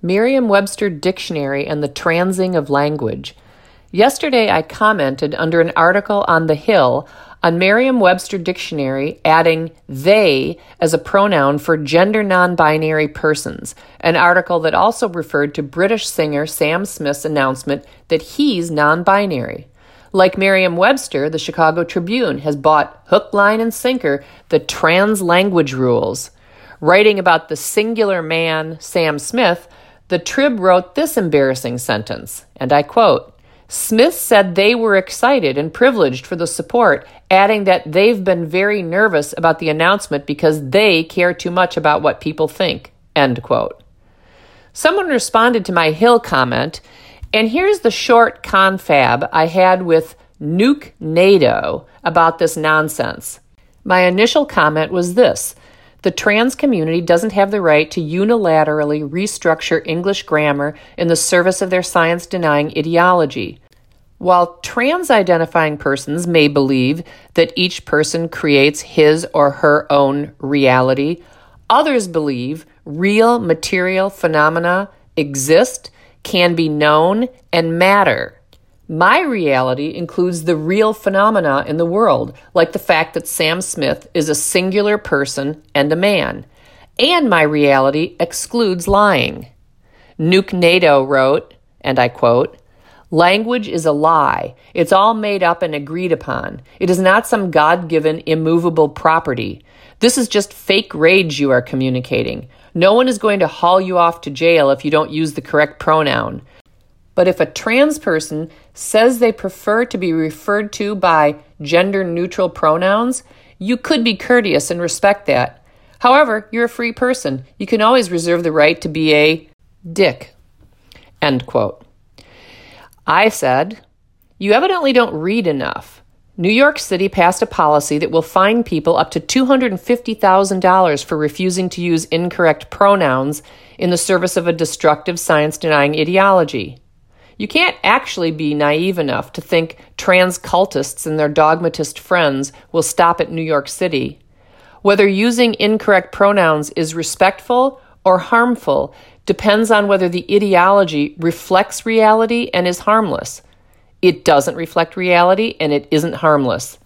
Merriam Webster Dictionary and the Transing of Language. Yesterday I commented under an article on The Hill on Merriam Webster Dictionary adding they as a pronoun for gender non binary persons, an article that also referred to British singer Sam Smith's announcement that he's non binary. Like Merriam Webster, the Chicago Tribune has bought hook, line, and sinker the trans language rules. Writing about the singular man, Sam Smith, the Trib wrote this embarrassing sentence, and I quote Smith said they were excited and privileged for the support, adding that they've been very nervous about the announcement because they care too much about what people think. End quote. Someone responded to my Hill comment, and here's the short confab I had with Nuke NATO about this nonsense. My initial comment was this the trans community doesn't have the right to unilaterally restructure English grammar in the service of their science denying ideology. While trans identifying persons may believe that each person creates his or her own reality, others believe real material phenomena exist, can be known, and matter. My reality includes the real phenomena in the world, like the fact that Sam Smith is a singular person and a man. And my reality excludes lying. Nuke NATO wrote, and I quote, Language is a lie. It's all made up and agreed upon. It is not some God given, immovable property. This is just fake rage you are communicating. No one is going to haul you off to jail if you don't use the correct pronoun. But if a trans person says they prefer to be referred to by gender neutral pronouns, you could be courteous and respect that. However, you're a free person. You can always reserve the right to be a dick. End quote. I said, You evidently don't read enough. New York City passed a policy that will fine people up to $250,000 for refusing to use incorrect pronouns in the service of a destructive science denying ideology. You can't actually be naive enough to think trans cultists and their dogmatist friends will stop at New York City. Whether using incorrect pronouns is respectful or harmful depends on whether the ideology reflects reality and is harmless. It doesn't reflect reality and it isn't harmless.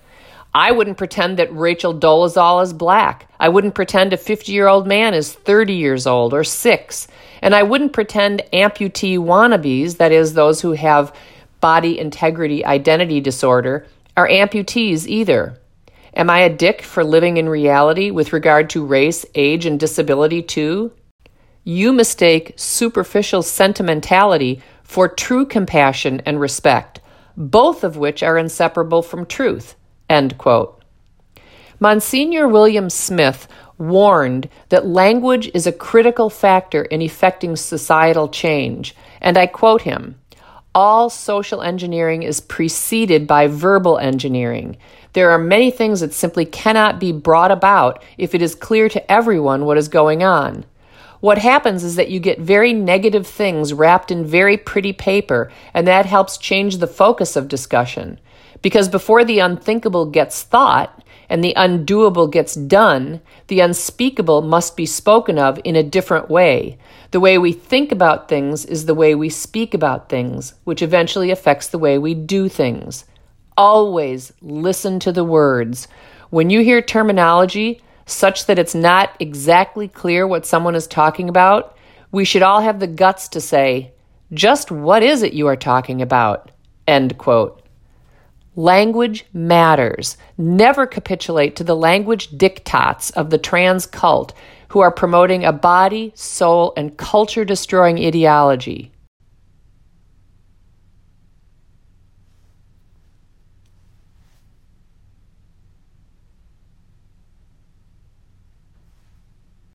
I wouldn't pretend that Rachel Dolezal is black. I wouldn't pretend a 50 year old man is 30 years old or six. And I wouldn't pretend amputee wannabes, that is, those who have body integrity identity disorder, are amputees either. Am I a dick for living in reality with regard to race, age, and disability too? You mistake superficial sentimentality for true compassion and respect, both of which are inseparable from truth. End quote. Monsignor William Smith warned that language is a critical factor in effecting societal change, and I quote him All social engineering is preceded by verbal engineering. There are many things that simply cannot be brought about if it is clear to everyone what is going on. What happens is that you get very negative things wrapped in very pretty paper, and that helps change the focus of discussion. Because before the unthinkable gets thought and the undoable gets done, the unspeakable must be spoken of in a different way. The way we think about things is the way we speak about things, which eventually affects the way we do things. Always listen to the words. When you hear terminology such that it's not exactly clear what someone is talking about, we should all have the guts to say, just what is it you are talking about? End quote. Language matters. Never capitulate to the language diktats of the trans cult who are promoting a body, soul, and culture destroying ideology.